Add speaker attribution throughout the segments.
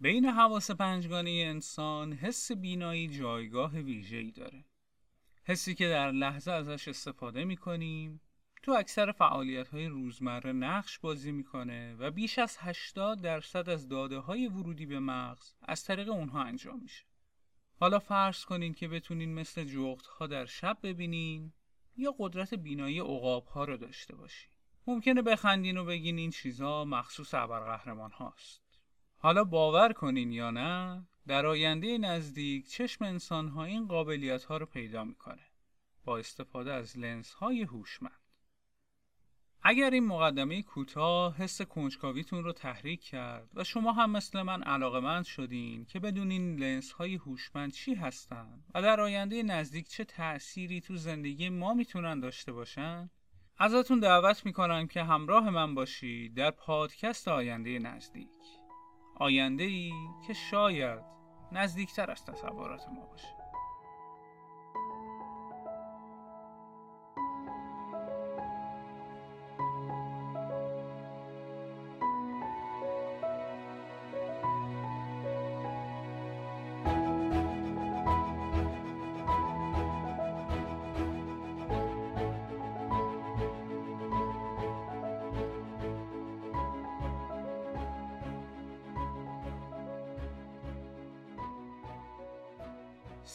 Speaker 1: بین حواس پنجگانه انسان حس بینایی جایگاه ویژه‌ای داره. حسی که در لحظه ازش استفاده می‌کنیم تو اکثر فعالیت های روزمره نقش بازی می‌کنه و بیش از 80 درصد از داده های ورودی به مغز از طریق اونها انجام میشه. حالا فرض کنین که بتونین مثل جغت ها در شب ببینین یا قدرت بینایی عقاب ها رو داشته باشین. ممکنه بخندین و بگین این چیزها مخصوص ابرقهرمان هاست. حالا باور کنین یا نه در آینده نزدیک چشم انسان ها این قابلیت ها رو پیدا می‌کنه با استفاده از لنز های هوشمند. اگر این مقدمه کوتاه حس کنجکاویتون رو تحریک کرد و شما هم مثل من علاقمند شدین که بدونین لنز های هوشمند چی هستن و در آینده نزدیک چه تأثیری تو زندگی ما می‌تونن داشته باشن ازتون دعوت می‌کنم که همراه من باشید در پادکست آینده نزدیک آینده ای که شاید نزدیکتر از تصورات ما باشه.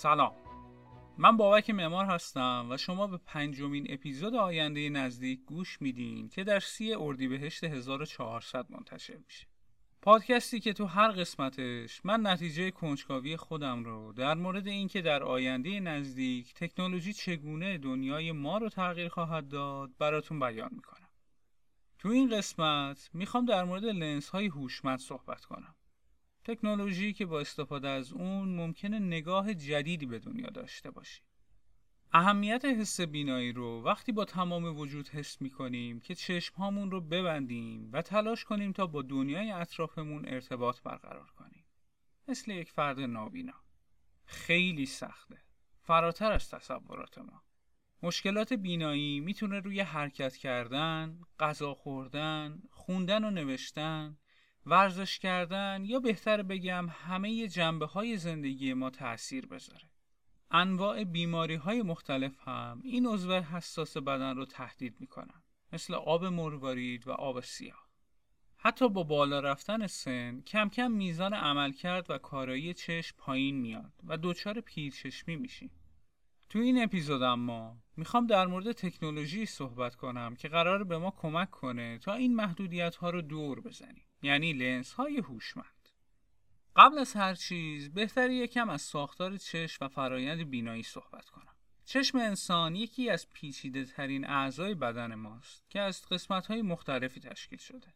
Speaker 1: سلام. من بابک معمار هستم و شما به پنجمین اپیزود آینده نزدیک گوش میدین که در سی اردیبهشت 1400 منتشر میشه. پادکستی که تو هر قسمتش من نتیجه کنجکاوی خودم رو در مورد اینکه در آینده نزدیک تکنولوژی چگونه دنیای ما رو تغییر خواهد داد براتون بیان می‌کنم. تو این قسمت می‌خوام در مورد لنز های هوشمند صحبت کنم. تکنولوژی که با استفاده از اون ممکنه نگاه جدیدی به دنیا داشته باشیم. اهمیت حس بینایی رو وقتی با تمام وجود حس می کنیم که چشم هامون رو ببندیم و تلاش کنیم تا با دنیای اطرافمون ارتباط برقرار کنیم. مثل یک فرد نابینا. خیلی سخته. فراتر از تصورات ما. مشکلات بینایی می‌تونه روی حرکت کردن، غذا خوردن، خوندن و نوشتن، ورزش کردن یا بهتر بگم همه جنبه های زندگی ما تأثیر بذاره. انواع بیماری های مختلف هم این عضو حساس بدن رو تهدید می‌کنن مثل آب مروارید و آب سیاه. حتی با بالا رفتن سن کم کم میزان عملکرد و کارایی چشم پایین میاد و دچار پیرچشمی میشیم. تو این اپیزود اما می‌خوام در مورد تکنولوژی صحبت کنم که قرار به ما کمک کنه تا این محدودیت ها رو دور بزنیم. یعنی لنز های هوشمند. قبل از هر چیز بهتر یکم از ساختار چشم و فرایند بینایی صحبت کنم. چشم انسان یکی از پیچیده ترین اعضای بدن ماست که از قسمت های مختلفی تشکیل شده.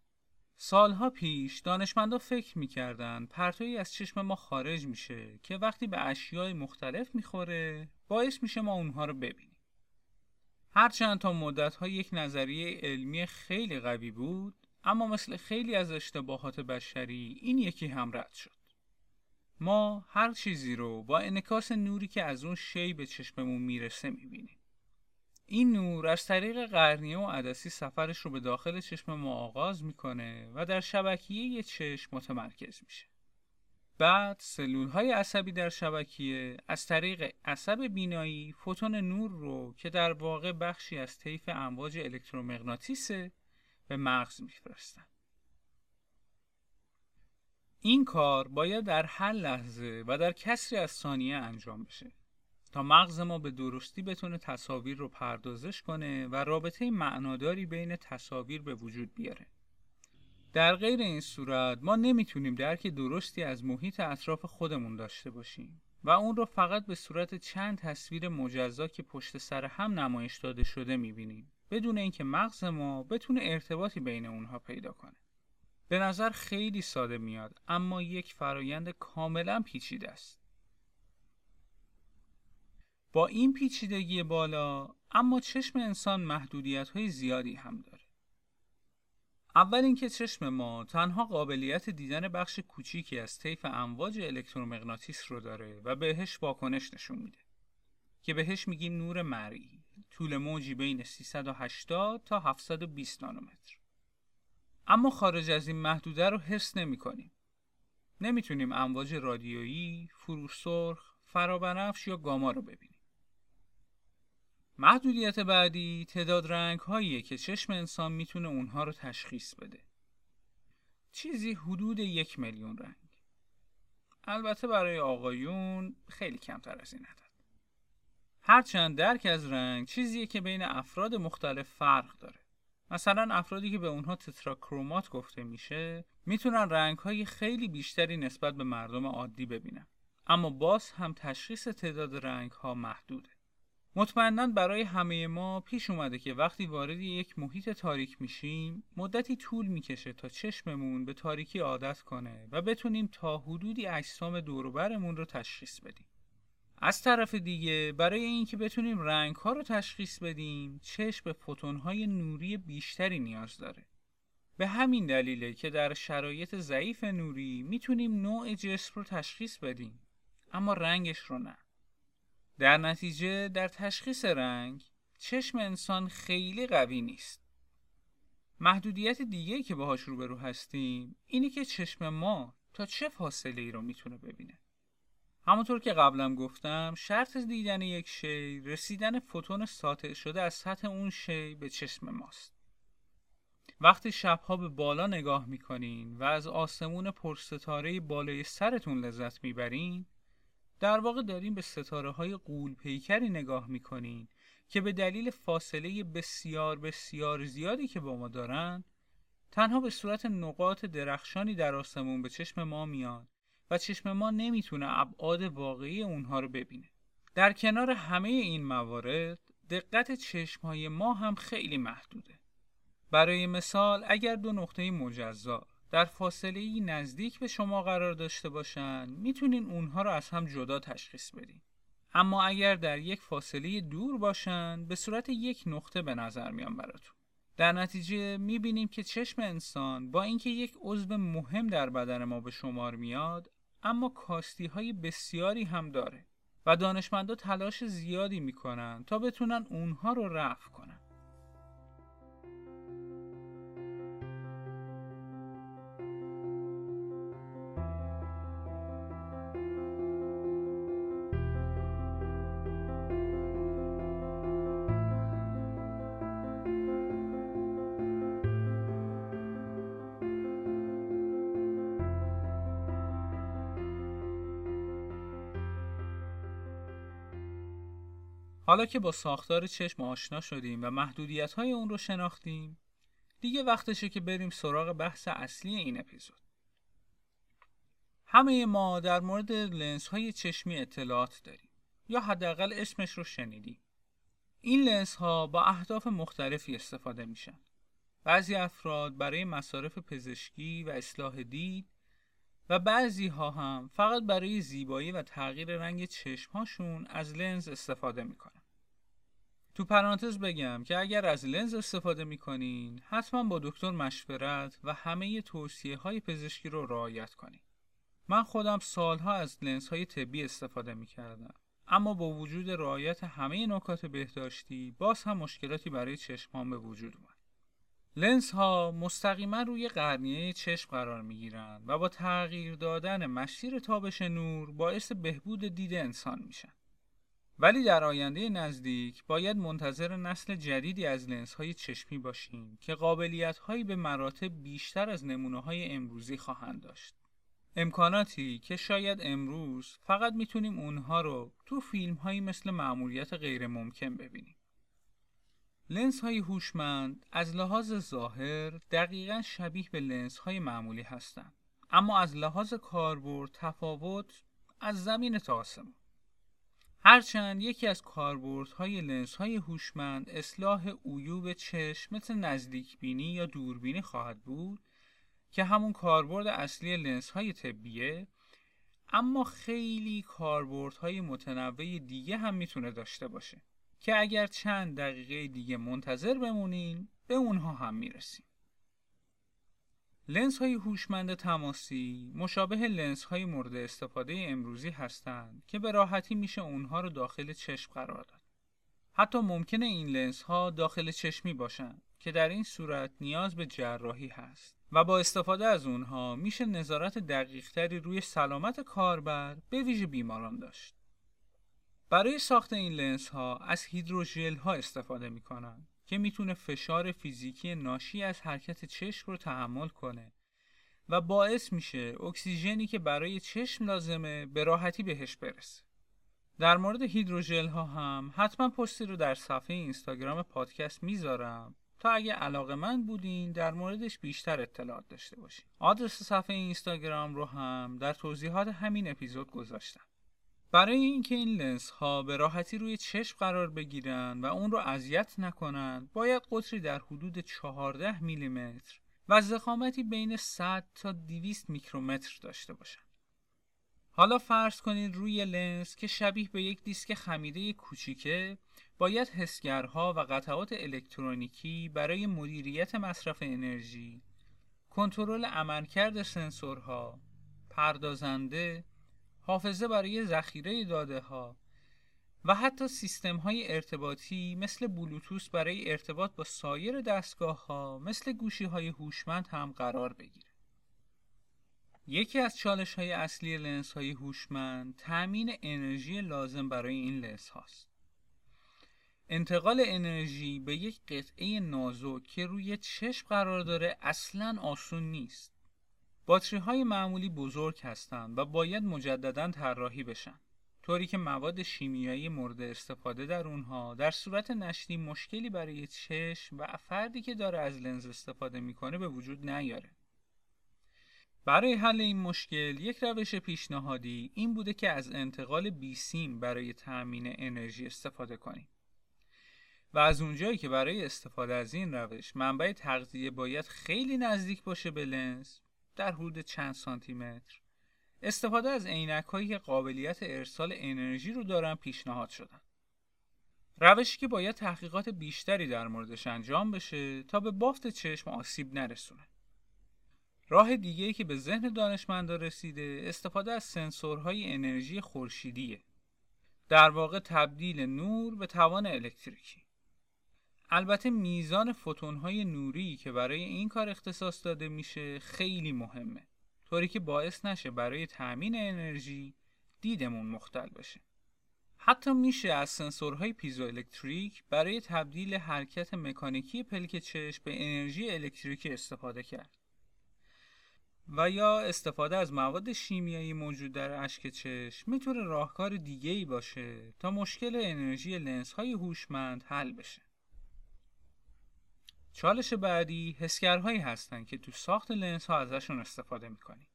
Speaker 1: سالها پیش دانشمندا فکر می‌کردن پرتویی از چشم ما خارج میشه که وقتی به اشیای مختلف می‌خوره باعث میشه ما اونها رو ببینیم. هرچند تا مدت یک نظریه علمی خیلی قوی بود اما مثل خیلی از اشتباهات بشری این یکی هم رد شد. ما هر چیزی رو با انکاس نوری که از اون شی به چشممون می‌رسه می‌بینیم. این نور از طریق قرنیه و عدسی سفرش رو به داخل چشم ما آغاز می‌کنه و در شبکیه چشم متمرکز میشه. بعد سلول های عصبی در شبکیه از طریق عصب بینایی فوتون نور رو که در واقع بخشی از طیف امواج الکترومغناطیسه به مغز میفرستن این کار باید در هر لحظه و در کسری از ثانیه انجام بشه تا مغز ما به درستی بتونه تصاویر رو پردازش کنه و رابطه معناداری بین تصاویر به وجود بیاره. در غیر این صورت ما نمی‌تونیم درک درستی از محیط اطراف خودمون داشته باشیم و اون رو فقط به صورت چند تصویر مجزا که پشت سر هم نمایش داده شده می‌بینیم. بدون اینکه مغز ما بتونه ارتباطی بین اونها پیدا کنه. به نظر خیلی ساده میاد اما یک فرایند کاملا پیچیده است. با این پیچیدگی بالا اما چشم انسان محدودیت های زیادی هم داره. اول اینکه چشم ما تنها قابلیت دیدن بخش کوچیکی از طیف امواج الکترومغناطیس رو داره و بهش واکنش نشون میده که بهش میگیم نور مرئی طول موجی بین 380 تا 720 نانومتر اما خارج از این محدوده رو حس نمی کنیم. نمی‌تونیم امواج رادیویی، فروسرخ، فرابنفش یا گاما رو ببینیم. محدودیت بعدی تعداد رنگ هاییه که چشم انسان می‌تونه اونها رو تشخیص بده. چیزی حدود یک میلیون رنگ. البته برای آقایون خیلی کمتر از این عدد. هرچند درک از رنگ چیزیه که بین افراد مختلف فرق داره. مثلا افرادی که به اونها تتراکرومات گفته میشه می‌تونن رنگ های خیلی بیشتری نسبت به مردم عادی ببینن. اما باز هم تشخیص تعداد رنگ ها محدوده. مطمئنا برای همه ما پیش اومده که وقتی وارد یک محیط تاریک میشیم مدتی طول می‌کشه تا چشممون به تاریکی عادت کنه و بتونیم تا حدودی اجسام دوروبرمون رو تشخیص بدیم. از طرف دیگه برای اینکه بتونیم رنگ ها رو تشخیص بدیم چشم به فوتون های نوری بیشتری نیاز داره. به همین دلیله که در شرایط ضعیف نوری می‌تونیم نوع جسم رو تشخیص بدیم اما رنگش رو نه. در نتیجه در تشخیص رنگ چشم انسان خیلی قوی نیست. محدودیت دیگه که باهاش روبرو هستیم اینی که چشم ما تا چه فاصله ای رو می‌تونه ببینه. همونطور که قبلا گفتم شرط دیدن یک شی رسیدن فوتون ساطع شده از سطح اون شی به چشم ماست. وقتی شبها به بالا نگاه می‌کنین و از آسمون پرستاره بالای سرتون لذت می‌برین در واقع داریم به ستاره های قول پیکری نگاه می‌کنین که به دلیل فاصله بسیار بسیار زیادی که با ما دارن تنها به صورت نقاط درخشانی در آسمون به چشم ما میاد و چشم ما نمی‌تونه ابعاد واقعی اونها رو ببینه. در کنار همه این موارد دقت چشم های ما هم خیلی محدوده. برای مثال اگر دو نقطه مجزا در فاصله نزدیک به شما قرار داشته باشن می‌تونین اونها رو از هم جدا تشخیص بدین. اما اگر در یک فاصله دور باشن به صورت یک نقطه به نظر میان براتون. در نتیجه می‌بینیم که چشم انسان با اینکه یک عضو مهم در بدن ما به شمار میاد اما کاستی های بسیاری هم داره و دانشمندا تلاش زیادی می‌کنن تا بتونن اونها رو رفع کنن. حالا که با ساختار چشم آشنا شدیم و محدودیت های اون رو شناختیم دیگه وقتشه که بریم سراغ بحث اصلی این اپیزود. همه ما در مورد لنز های چشمی اطلاعات داریم یا حداقل اسمش رو شنیدیم. این لنز ها با اهداف مختلفی استفاده میشن. بعضی افراد برای مصارف پزشکی و اصلاح دید و بعضی ها هم فقط برای زیبایی و تغییر رنگ چشم هاشون از لنز استفاده می‌کنن. تو پرانتز بگم که اگر از لنز استفاده می‌کنین حتما با دکتر مشورت و همه توصیه های پزشکی رو رعایت کنین. من خودم سالها از لنز های طبی استفاده می‌کردم. اما با وجود رعایت همه نکات بهداشتی باز هم مشکلاتی برای چشمام به وجود اومد. لنز ها مستقیما روی قرنیه چشم قرار می گیرند و با تغییر دادن مسیر تابش نور باعث بهبود دید انسان میشن. ولی در آینده نزدیک باید منتظر نسل جدیدی از لنز های چشمی باشیم که قابلیت هایی به مراتب بیشتر از نمونه های امروزی خواهند داشت. امکاناتی که شاید امروز فقط می‌تونیم اونها رو تو فیلم هایی مثل معمولیت غیر ممکن ببینیم. لنز های هوشمند از لحاظ ظاهر دقیقا شبیه به لنز های معمولی هستند اما از لحاظ کاربرد تفاوت از زمین تا آسمان هرچند یکی از کاربردهای لنز های هوشمند اصلاح عیوب چشم مثل نزدیک بینی یا دوربینی خواهد بود که همون کاربرد اصلی لنز های طبیه اما خیلی کاربردهای متنوع دیگه هم می‌تونه داشته باشه که اگر چند دقیقه دیگه منتظر بمونین به اونها هم می‌رسیم. لنز های هوشمند تماسی مشابه لنز های مورد استفاده امروزی هستند که به راحتی میشه اونها رو داخل چشم قرار داد. حتی ممکنه این لنز ها داخل چشمی باشند که در این صورت نیاز به جراحی هست و با استفاده از اونها میشه نظارت دقیقتری روی سلامت کاربر به ویژه بیماران داشت. برای ساخت این لنز ها از هیدروژل ها استفاده می‌کنن که می‌تونه فشار فیزیکی ناشی از حرکت چشم رو تحمل کنه و باعث میشه اکسیژنی که برای چشم لازمه به راحتی بهش برسه. در مورد هیدروژل ها هم حتما پستی رو در صفحه اینستاگرام پادکست می‌ذارم تا اگه علاقه من بودین در موردش بیشتر اطلاعات داشته باشین. آدرس صفحه اینستاگرام رو هم در توضیحات همین اپیزود گذاشتم. برای اینکه این لنز ها به راحتی روی چشم قرار بگیرن و اون رو اذیت نکنن باید قطری در حدود 14 میلیمتر و زخامتی بین 100 تا 200 میکرومتر داشته باشن. حالا فرض کنید روی لنز که شبیه به یک دیسک خمیده کوچیکه باید حسگرها و قطعات الکترونیکی برای مدیریت مصرف انرژی، کنترل عملکرد سنسورها، پردازنده، حافظه برای ذخیره داده ها و حتی سیستم های ارتباطی مثل بلوتوس برای ارتباط با سایر دستگاه ها مثل گوشی های هوشمند هم قرار بگیره. یکی از چالش های اصلی لنس های هوشمند تأمین انرژی لازم برای این لنس هاست. انتقال انرژی به یک قطعه نازک که روی چشم قرار داره اصلا آسون نیست. باتری های معمولی بزرگ هستند و باید مجددا طراحی بشن. طوری که مواد شیمیایی مورد استفاده در اونها در صورت نشتی مشکلی برای چشم و فردی که داره از لنز استفاده می‌کنه به وجود نیاره. برای حل این مشکل یک روش پیشنهادی این بوده که از انتقال بیسیم برای تأمین انرژی استفاده کنیم. و از اونجایی که برای استفاده از این روش منبع تغذیه باید خیلی نزدیک باشه به لنز در حدود چند سانتی متر استفاده از عینک هایی که قابلیت ارسال انرژی رو دارن پیشنهاد شدن. روشی که باید تحقیقات بیشتری در موردش انجام بشه تا به بافت چشم آسیب نرسونه. راه دیگه ای که به ذهن دانشمندا رسیده استفاده از سنسورهای انرژی خورشیدیه. در واقع تبدیل نور به توان الکتریکی. البته میزان فوتونهای نوری که برای این کار اختصاص داده میشه خیلی مهمه. طوری که باعث نشه برای تأمین انرژی دیدمون مختل بشه. حتی میشه از سنسورهای پیزوالکتریک برای تبدیل حرکت مکانیکی پلک چشم به انرژی الکتریکی استفاده کرد. و یا استفاده از مواد شیمیایی موجود در اشک چشم می‌تونه راهکار دیگه ای باشه تا مشکل انرژی لنز های هوشمند حل بشه. چالش بعدی حسگرهایی هستند که تو ساخت لنز ها ازشون استفاده می‌کنیم.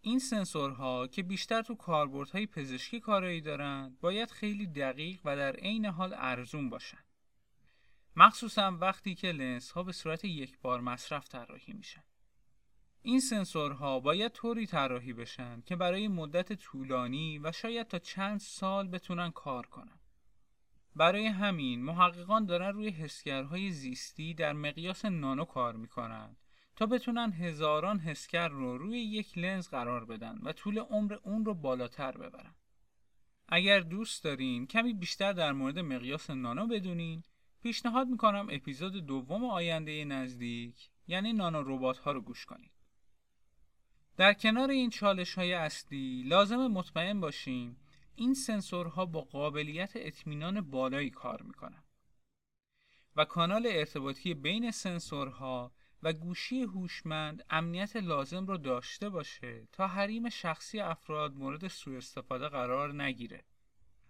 Speaker 1: این سنسورها که بیشتر تو کاربردهای پزشکی کارایی دارن باید خیلی دقیق و در عین حال ارزون باشن. مخصوصا وقتی که لنز ها به صورت یک بار مصرف طراحی میشن. این سنسورها باید طوری طراحی بشن که برای مدت طولانی و شاید تا چند سال بتونن کار کنن. برای همین محققان دارن روی حسگرهای زیستی در مقیاس نانو کار می‌کنن تا بتونن هزاران حسگر رو روی یک لنز قرار بدن و طول عمر اون رو بالاتر ببرن. اگر دوست دارین کمی بیشتر در مورد مقیاس نانو بدونین پیشنهاد می‌کنم اپیزود دوم آینده نزدیک یعنی نانو ربات ها رو گوش کنید. در کنار این چالش های اصلی لازم مطمئن باشیم این سنسورها با قابلیت اطمینان بالایی کار می‌کنن و کانال ارتباطی بین سنسورها و گوشی هوشمند امنیت لازم رو داشته باشه تا حریم شخصی افراد مورد سوء استفاده قرار نگیره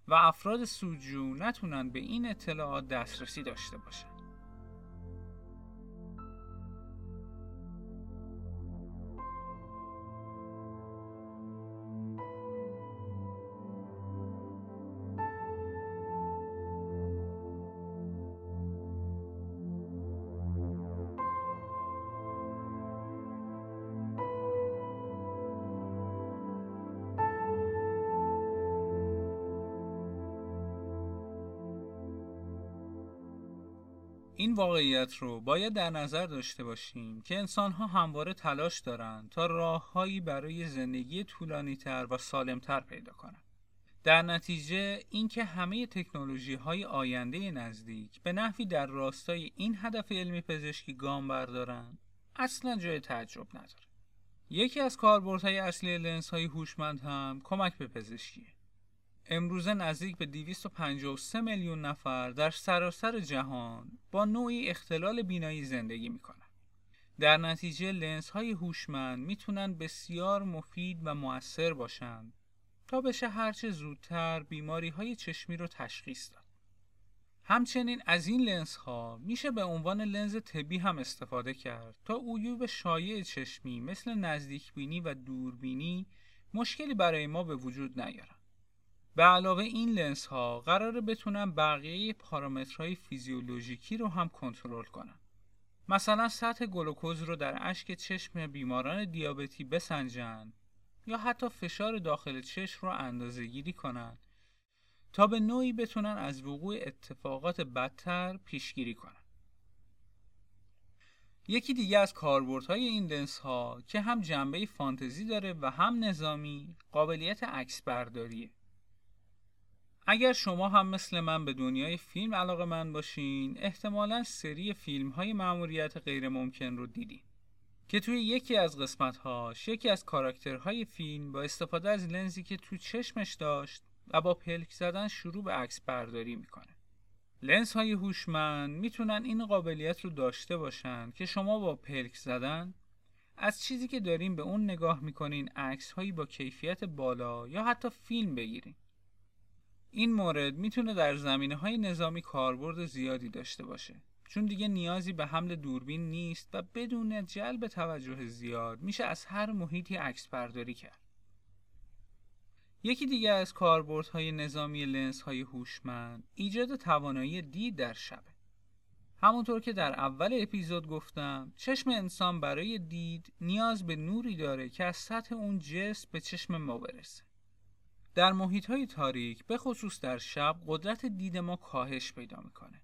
Speaker 1: و افراد سودجو نتونن به این اطلاعات دسترسی داشته باشن. این واقعیت رو باید در نظر داشته باشیم که انسان ها همواره تلاش دارند تا راههایی برای زندگی طولانی تر و سالمتر پیدا کنند. در نتیجه اینکه همه تکنولوژی های آینده نزدیک به نحوی در راستای این هدف علمی پزشکی گام بردارند اصلا جای تعجب نداره یکی از کاربردهای اصلی لنز های هوشمند هم کمک به پزشکیه امروزه نزدیک به 253 میلیون نفر در سراسر جهان با نوعی اختلال بینایی زندگی می‌کنن. در نتیجه لنز های هوشمند می‌تونن بسیار مفید و موثر باشند تا بشه هرچه زودتر بیماری های چشمی رو تشخیص داد. همچنین از این لنز ها میشه به عنوان لنز طبی هم استفاده کرد تا عیوب شایع چشمی مثل نزدیک بینی و دوربینی مشکلی برای ما به وجود نیارن. به علاوه این لنز ها قراره بتونن بقیه پارامترهای فیزیولوژیکی رو هم کنترل کنن. مثلا سطح گلوکوز رو در اشک چشم بیماران دیابتی بسنجن یا حتی فشار داخل چشم رو اندازه گیری کنن تا به نوعی بتونن از وقوع اتفاقات بدتر پیشگیری کنن. یکی دیگه از کاربردهای این لنز ها که هم جنبه فانتزی داره و هم نظامی قابلیت عکس برداریه. اگر شما هم مثل من به دنیای فیلم علاقه من باشین احتمالا سری فیلم های معمولیت غیر ممکن رو دیدین. که توی یکی از قسمت هاش یکی از کاراکترهای فیلم با استفاده از لنزی که تو چشمش داشت و با پلک زدن شروع به عکس برداری می‌کنه. لنز های هوشمند می‌تونن این قابلیت رو داشته باشن که شما با پلک زدن از چیزی که دارین به اون نگاه می‌کنین عکس هایی با کیفیت بالا یا حتی فیلم بگیرین. این مورد می‌تونه در زمینه های نظامی کاربرد زیادی داشته باشه چون دیگه نیازی به حمل دوربین نیست و بدون جلب توجه زیاد میشه از هر محیطی عکس برداری کرد. یکی دیگه از کاربردهای نظامی لنز های هوشمند ایجاد توانایی دید در شبه. همونطور که در اول اپیزود گفتم چشم انسان برای دید نیاز به نوری داره که از سطح اون جسم به چشم ما برسه. در محیط های تاریک به خصوص در شب قدرت دید ما کاهش پیدا می‌کنه.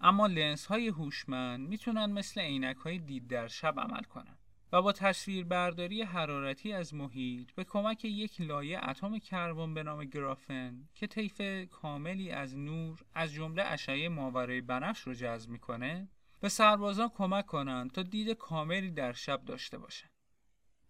Speaker 1: اما لنز های هوشمند می‌تونن مثل عینک های دید در شب عمل کنن و با تصویر برداری حرارتی از محیط به کمک یک لایه اتم کربن به نام گرافن که طیف کاملی از نور از جمله اشعه ماورای بنفش رو جذب می‌کنه به سربازان کمک کنند تا دید کاملی در شب داشته باشند.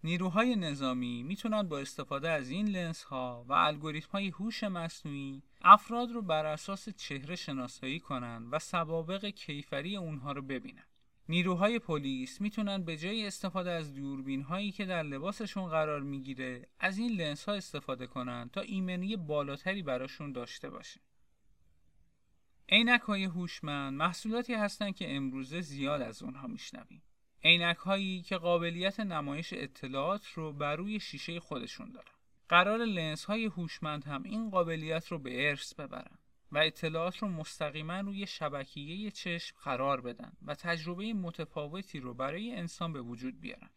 Speaker 1: نیروهای نظامی می‌تونن با استفاده از این لنز ها و الگوریتم های هوش مصنوعی افراد رو بر اساس چهره شناسایی کنن و سوابق کیفری اونها رو ببینن. نیروهای پلیس می‌تونن به جای استفاده از دوربین هایی که در لباسشون قرار می‌گیره از این لنز ها استفاده کنن تا ایمنی بالاتری براشون داشته باشه. عینک های هوشمند محصولاتی هستند که امروزه زیاد از اونها میشنویم. عینک هایی که قابلیت نمایش اطلاعات رو بر روی شیشه خودشون دارن. قرار لنز های هوشمند هم این قابلیت رو به ارث ببرن و اطلاعات رو مستقیما روی شبکیه چشم قرار بدن و تجربه متفاوتی رو برای انسان به وجود بیارن.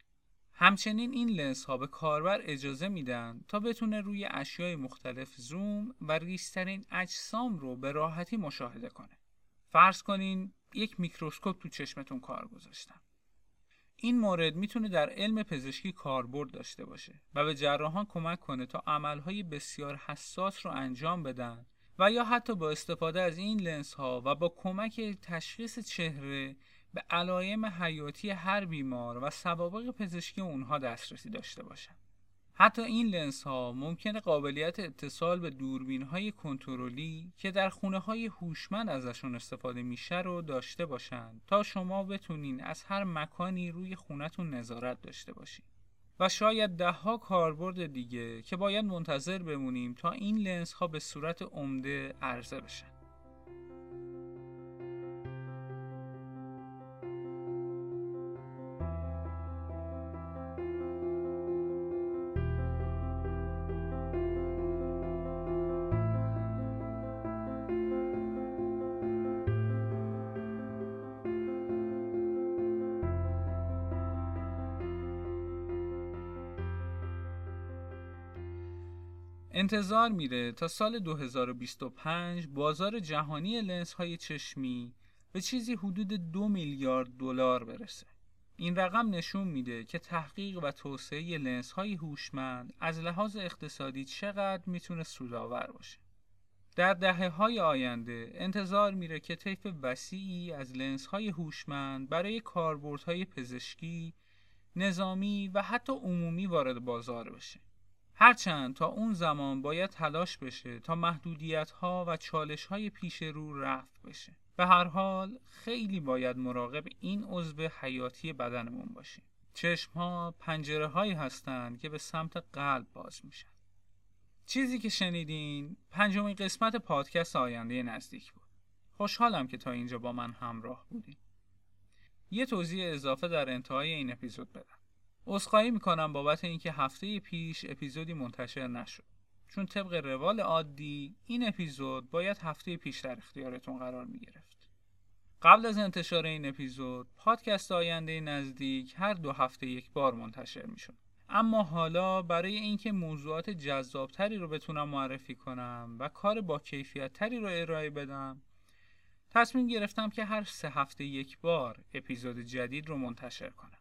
Speaker 1: همچنین این لنز ها به کاربر اجازه میدن تا بتونه روی اشیای مختلف زوم و ریسترین اجسام رو به راحتی مشاهده کنه. فرض کنین یک میکروسکوپ تو چشمتون کار گذاشتن. این مورد می‌تونه در علم پزشکی کاربرد داشته باشه و به جراحان کمک کنه تا عملهای بسیار حساس رو انجام بدن و یا حتی با استفاده از این لنز ها و با کمک تشخیص چهره به علائم حیاتی هر بیمار و سوابق پزشکی اونها دسترسی داشته باشن. حتی این لنز ها ممکنه قابلیت اتصال به دوربین های کنترلی که در خونه های هوشمند ازشون استفاده میشه رو داشته باشند تا شما بتونین از هر مکانی روی خونتون نظارت داشته باشین. و شاید دهها کاربرد دیگه که باید منتظر بمونیم تا این لنز ها به صورت عمده عرضه بشن. انتظار میره تا سال 2025 بازار جهانی لنز های چشمی به چیزی حدود دو میلیارد دلار برسه. این رقم نشون میده که تحقیق و توسعه لنز های هوشمند از لحاظ اقتصادی چقدر می‌تونه سودآور باشه. در دهه های آینده انتظار میره که طیف وسیعی از لنز های هوشمند برای کاربردهای پزشکی، نظامی و حتی عمومی وارد بازار بشه. هرچند تا اون زمان باید تلاش بشه تا محدودیت ها و چالش های پیش رو رفع بشه. به هر حال خیلی باید مراقب این عضو حیاتی بدنمون باشیم. چشم ها پنجره هایی هستند که به سمت قلب باز میشن. چیزی که شنیدین پنجمین قسمت پادکست آینده نزدیک بود. خوشحالم که تا اینجا با من همراه بودین. یه توضیح اضافه در انتهای این اپیزود بدم. عذرخواهی می‌کنم بابت اینکه هفته پیش اپیزودی منتشر نشد. چون طبق روال عادی این اپیزود باید هفته پیش در اختیارتون قرار می گرفت. قبل از انتشار این اپیزود پادکست آینده نزدیک هر دو هفته یک بار منتشر می شد. اما حالا برای اینکه موضوعات جذابتری رو بتونم معرفی کنم و کار با کیفیت تری رو ارائه بدم تصمیم گرفتم که هر سه هفته یک بار اپیزود جدید رو منتشر کنم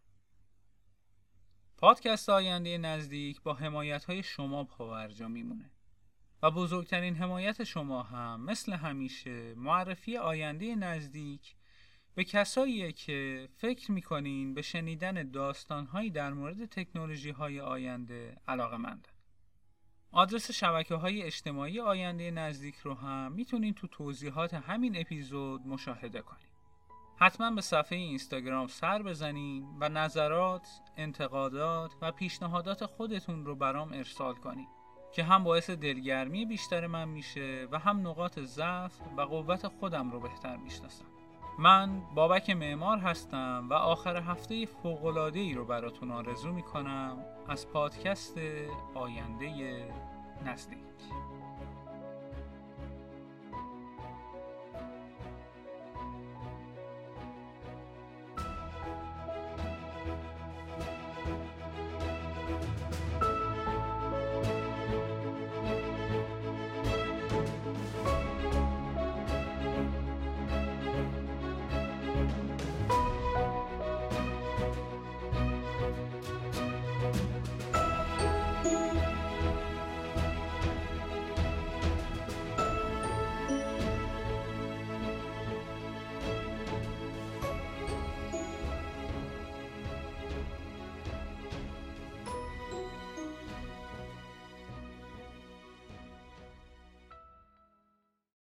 Speaker 1: پادکست آینده نزدیک با حمایت های شما پاورجا میمونه و بزرگترین حمایت شما هم مثل همیشه معرفی آینده نزدیک به کساییه که فکر می‌کنین به شنیدن داستانهایی در مورد تکنولوژی های آینده علاقه مندن. آدرس شبکه های اجتماعی آینده نزدیک رو هم می‌تونین تو توضیحات همین اپیزود مشاهده کنین. حتما به صفحه اینستاگرام سر بزنین و نظرات، انتقادات و پیشنهادات خودتون رو برام ارسال کنین که هم باعث دلگرمی بیشتر من میشه و هم نقاط ضعف و قوت خودم رو بهتر می‌شناسم. من بابک معمار هستم و آخر هفته فوقلاده ای رو براتون آرزو می‌کنم از پادکست آینده نزدیک